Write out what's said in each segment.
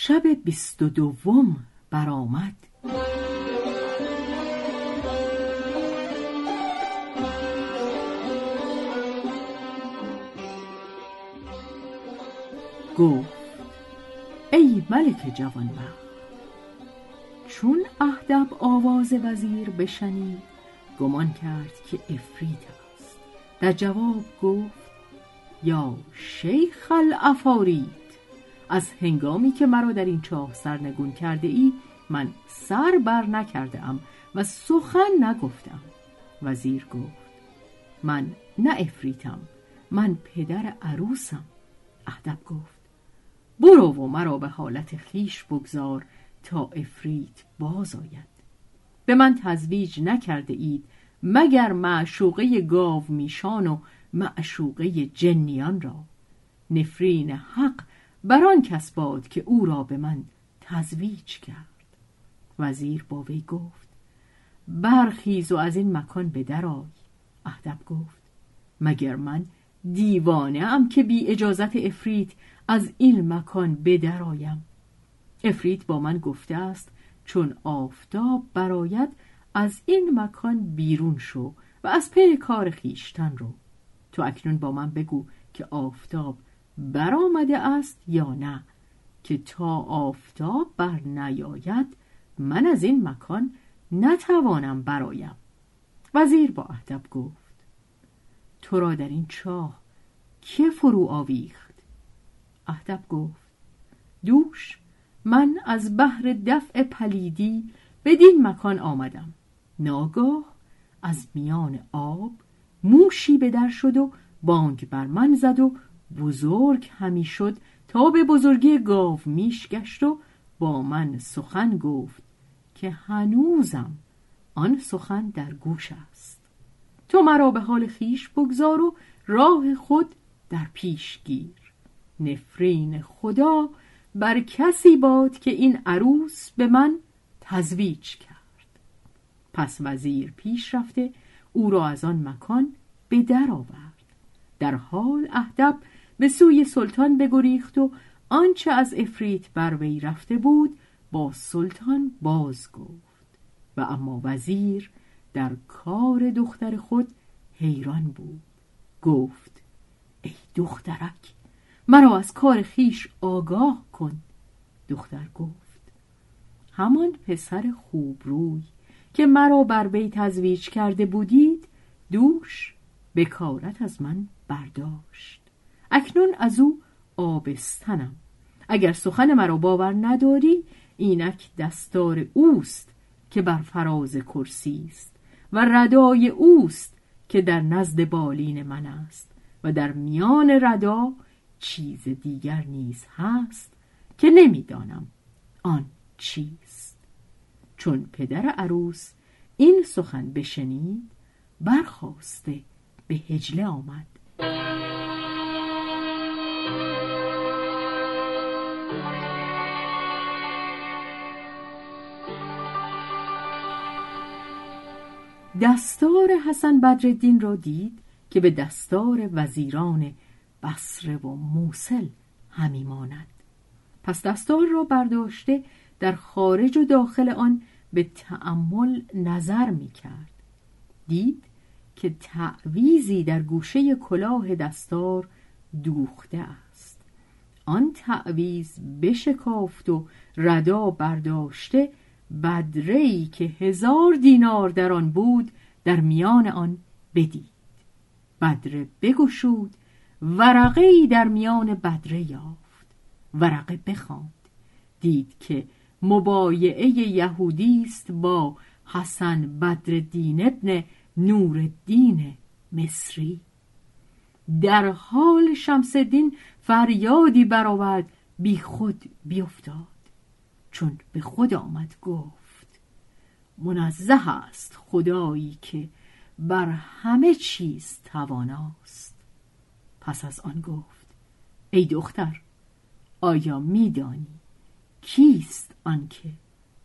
شب بیست و دوم برآمد. گفت ای ملک جوانبخت چون اهدب آواز وزیر بشنید گمان کرد که افریت است. در جواب گفت یا شیخ الافاری. از هنگامی که مرا در این چاه سرنگون کرده ای من سر بر نکرده ام و سخن نگفتم. وزیر گفت من نه افریتم من پدر عروسم. اهدب گفت برو و مرا به حالت خیش بگذار تا افریت باز آید. به من تزویج نکرده اید مگر معشوقه گاو میشان و معشوقه جنیان را. نفرین حق بر آن کس باد که او را به من تزویج کرد. وزیر با وی گفت برخیز و از این مکان به درآی اهدب گفت مگر من دیوانه ام که بی اجازت افرید از این مکان بدرایم افرید با من گفته است چون آفتاب براید از این مکان بیرون شو و از پی کار خیشتن رو. تو اکنون با من بگو که آفتاب برآمده است یا نه که تا آفتاب بر نیاید من از این مکان نتوانم برایم. وزیر با اهدب گفت تو را در این چاه که فرو آویخت؟ اهدب گفت دوش من از بحر دفع پلیدی بدین مکان آمدم. ناگاه از میان آب موشی به در شد و بانگ بر من زد و بزرگ همی شد تا به بزرگی گاو میش گشت و با من سخن گفت که هنوزم آن سخن در گوش است. تو مرا به حال خیش بگذار و راه خود در پیش گیر. نفرین خدا بر کسی باد که این عروس به من تزویج کرد. پس وزیر پیش رفته او را از آن مکان به در آورد. در حال اهدب به سوی سلطان بگریخت و آنچه از افریت بر وی رفته بود با سلطان باز گفت و اما وزیر در کار دختر خود حیران بود. گفت ای دخترک مرا از کار خیش آگاه کن. دختر گفت همان پسر خوب روی که مرا بر وی تزویج کرده بودید دوش بکارت از من برداشت. اکنون از او آبستنم. اگر سخن مرا باور نداری اینک دستار اوست که بر فراز کرسی است و ردای اوست که در نزد بالین من است و در میان ردا چیز دیگر نیز هست که نمی‌دانم آن چیست. چون پدر عروس این سخن بشنید برخواسته به هجله آمد. دستار حسن بدرالدین را دید که به دستار وزیران بصره و موسل همی ماند. پس دستار را برداشته در خارج و داخل آن به تأمل نظر می کرد. دید که تعویزی در گوشه کلاه دستار دوخته است. آن تعویز بشکافت و ردا برداشته بدری که هزار دینار در آن بود در میان آن بدید. بدره بگشود ورقه ای در میان بدره یافت. ورقه بخواند. دید که مبایعه یهودی است با حسن بدرالدین ابن نورالدین مصری. در حال شمس الدین فریادی برآورد بی خود بیفتاد. چون به خود آمد گفت منزه است خدایی که بر همه چیز تواناست. پس از آن گفت ای دختر آیا میدانی کیست آنکه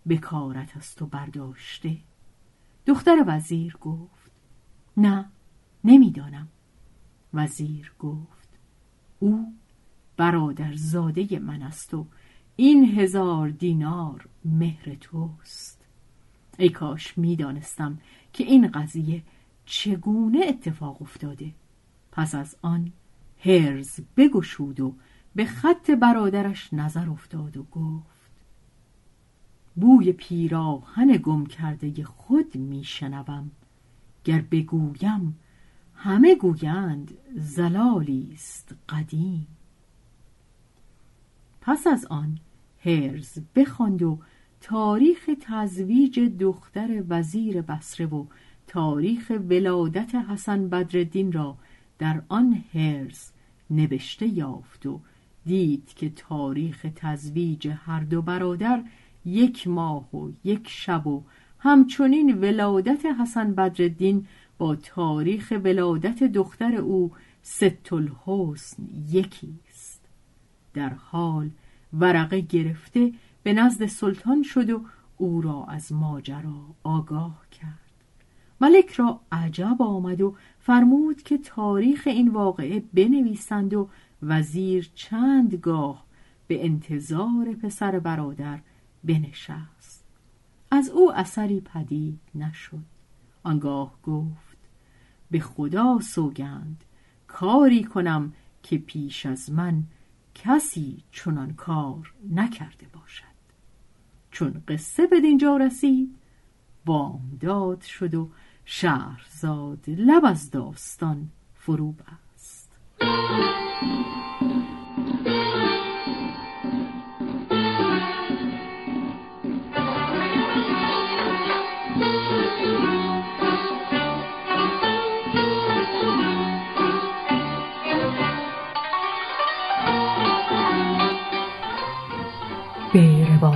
بکارت از تو برداشته؟ دختر وزیر گفت نه نمی‌دانم. وزیر گفت او برادر زاده من است و این هزار دینار مهر توست. ای کاش می‌دانستم که این قضیه چگونه اتفاق افتاده. پس از آن هرز بگشود و به خط برادرش نظر افتاد و گفت بوی پیراهن گم کرده خود میشنوم. گر بگویم همه گویند زلالی است قدیم. پس از آن هرز بخواند و تاریخ تزویج دختر وزیر بصره و تاریخ ولادت حسن بدردین را در آن هرز نوشته یافت و دید که تاریخ تزویج هر دو برادر یک ماه و یک شب و همچنین ولادت حسن بدردین با تاریخ ولادت دختر او ست الحسن یکی است در حال ورقه گرفته به نزد سلطان شد و او را از ماجرا آگاه کرد. ملک را عجب آمد و فرمود که تاریخ این واقعه بنویسند و وزیر چند گاه به انتظار پسر برادر بنشست. از او اثری پدید نشد. آنگاه گفت به خدا سوگند کاری کنم که پیش از من کسی چنان کار نکرده باشد. چون قصه به دینجا رسید بامداد شد و شهرزاد لب از داستان فرو بست